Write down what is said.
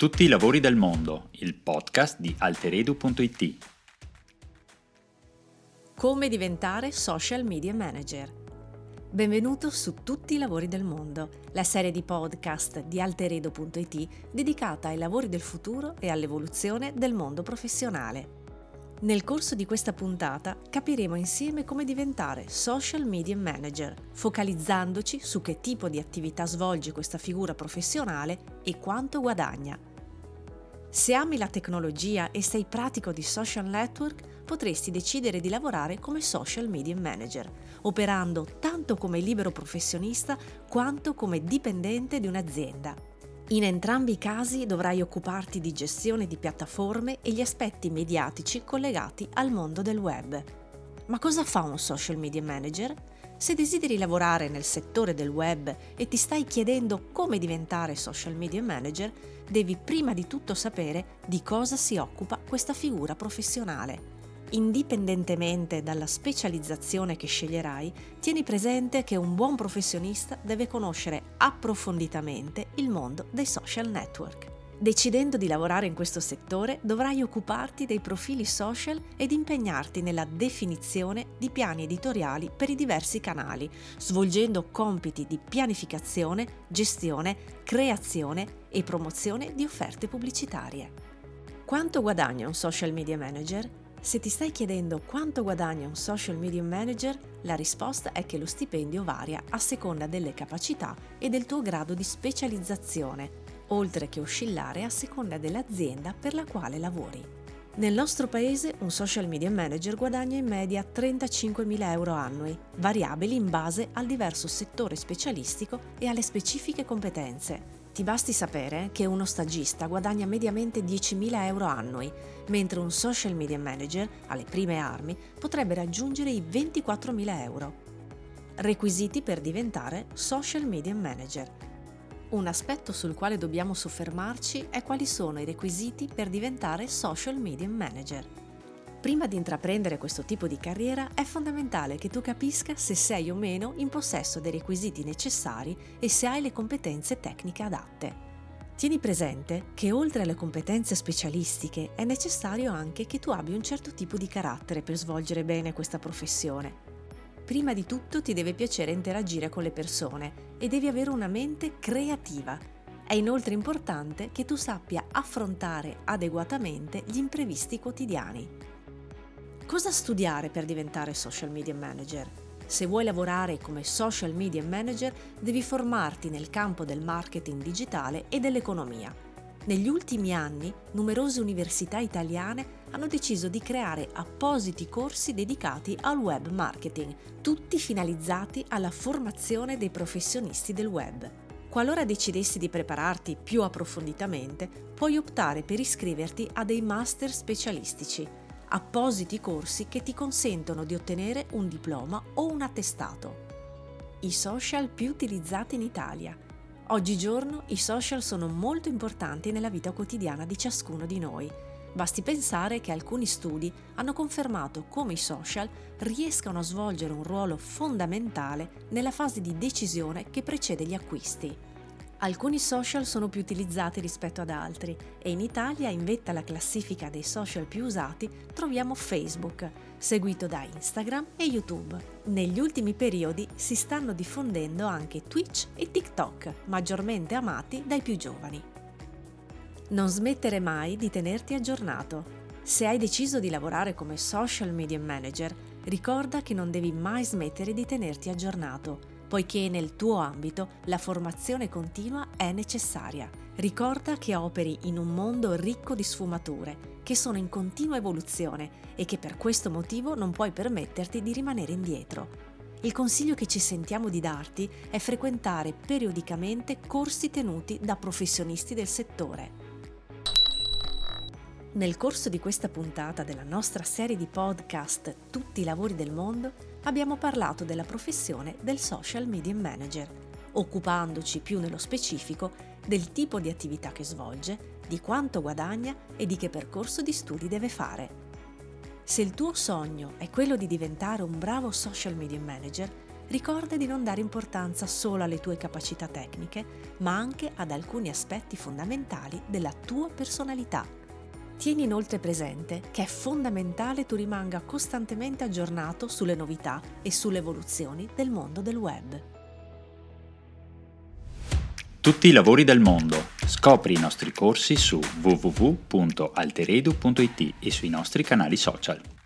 Tutti i lavori del mondo, il podcast di alteredu.it. Come diventare social media manager. Benvenuto su Tutti i lavori del mondo, la serie di podcast di alteredo.it dedicata ai lavori del futuro e all'evoluzione del mondo professionale. Nel corso di questa puntata capiremo insieme come diventare social media manager, focalizzandoci su che tipo di attività svolge questa figura professionale e quanto guadagna. Se ami la tecnologia e sei pratico di social network, potresti decidere di lavorare come social media manager, operando tanto come libero professionista quanto come dipendente di un'azienda. In entrambi i casi dovrai occuparti di gestione di piattaforme e gli aspetti mediatici collegati al mondo del web. Ma cosa fa un social media manager? Se desideri lavorare nel settore del web e ti stai chiedendo come diventare social media manager, devi prima di tutto sapere di cosa si occupa questa figura professionale. Indipendentemente dalla specializzazione che sceglierai, tieni presente che un buon professionista deve conoscere approfonditamente il mondo dei social network. Decidendo di lavorare in questo settore dovrai occuparti dei profili social ed impegnarti nella definizione di piani editoriali per i diversi canali, svolgendo compiti di pianificazione, gestione, creazione e promozione di offerte pubblicitarie. Quanto guadagna un social media manager? Se ti stai chiedendo quanto guadagna un social media manager, la risposta è che lo stipendio varia a seconda delle capacità e del tuo grado di specializzazione oltre che oscillare a seconda dell'azienda per la quale lavori. Nel nostro paese un social media manager guadagna in media 35.000 euro annui, variabili in base al diverso settore specialistico e alle specifiche competenze. Ti basti sapere che uno stagista guadagna mediamente 10.000 euro annui, mentre un social media manager, alle prime armi, potrebbe raggiungere i 24.000 euro. Requisiti per diventare social media manager. Un aspetto sul quale dobbiamo soffermarci è quali sono i requisiti per diventare social media manager. Prima di intraprendere questo tipo di carriera è fondamentale che tu capisca se sei o meno in possesso dei requisiti necessari e se hai le competenze tecniche adatte. Tieni presente che oltre alle competenze specialistiche è necessario anche che tu abbia un certo tipo di carattere per svolgere bene questa professione prima di tutto ti deve piacere interagire con le persone e devi avere una mente creativa. È inoltre importante che tu sappia affrontare adeguatamente gli imprevisti quotidiani. Cosa studiare per diventare social media manager? Se vuoi lavorare come social media manager devi formarti nel campo del marketing digitale e dell'economia. Negli ultimi anni numerose università italiane hanno deciso di creare appositi corsi dedicati al web marketing, tutti finalizzati alla formazione dei professionisti del web. Qualora decidessi di prepararti più approfonditamente, puoi optare per iscriverti a dei master specialistici, appositi corsi che ti consentono di ottenere un diploma o un attestato. I social più utilizzati in Italia. Oggigiorno i social sono molto importanti nella vita quotidiana di ciascuno di noi Basti pensare che alcuni studi hanno confermato come i social riescano a svolgere un ruolo fondamentale nella fase di decisione che precede gli acquisti. Alcuni social sono più utilizzati rispetto ad altri e in Italia, in vetta alla classifica dei social più usati, troviamo Facebook, seguito da Instagram e YouTube. Negli ultimi periodi si stanno diffondendo anche Twitch e TikTok, maggiormente amati dai più giovani. Non smettere mai di tenerti aggiornato. Se hai deciso di lavorare come social media manager, ricorda che non devi mai smettere di tenerti aggiornato, poiché nel tuo ambito la formazione continua è necessaria. Ricorda che operi in un mondo ricco di sfumature, che sono in continua evoluzione e che per questo motivo non puoi permetterti di rimanere indietro. Il consiglio che ci sentiamo di darti è frequentare periodicamente corsi tenuti da professionisti del settore. Nel corso di questa puntata della nostra serie di podcast Tutti i lavori del mondo abbiamo parlato della professione del social media manager, occupandoci più nello specifico del tipo di attività che svolge, di quanto guadagna e di che percorso di studi deve fare. Se il tuo sogno è quello di diventare un bravo social media manager, ricorda di non dare importanza solo alle tue capacità tecniche, ma anche ad alcuni aspetti fondamentali della tua personalità. Tieni inoltre presente che è fondamentale tu rimanga costantemente aggiornato sulle novità e sulle evoluzioni del mondo del web. Tutti i lavori del mondo. Scopri i nostri corsi su www.alteredu.it e sui nostri canali social.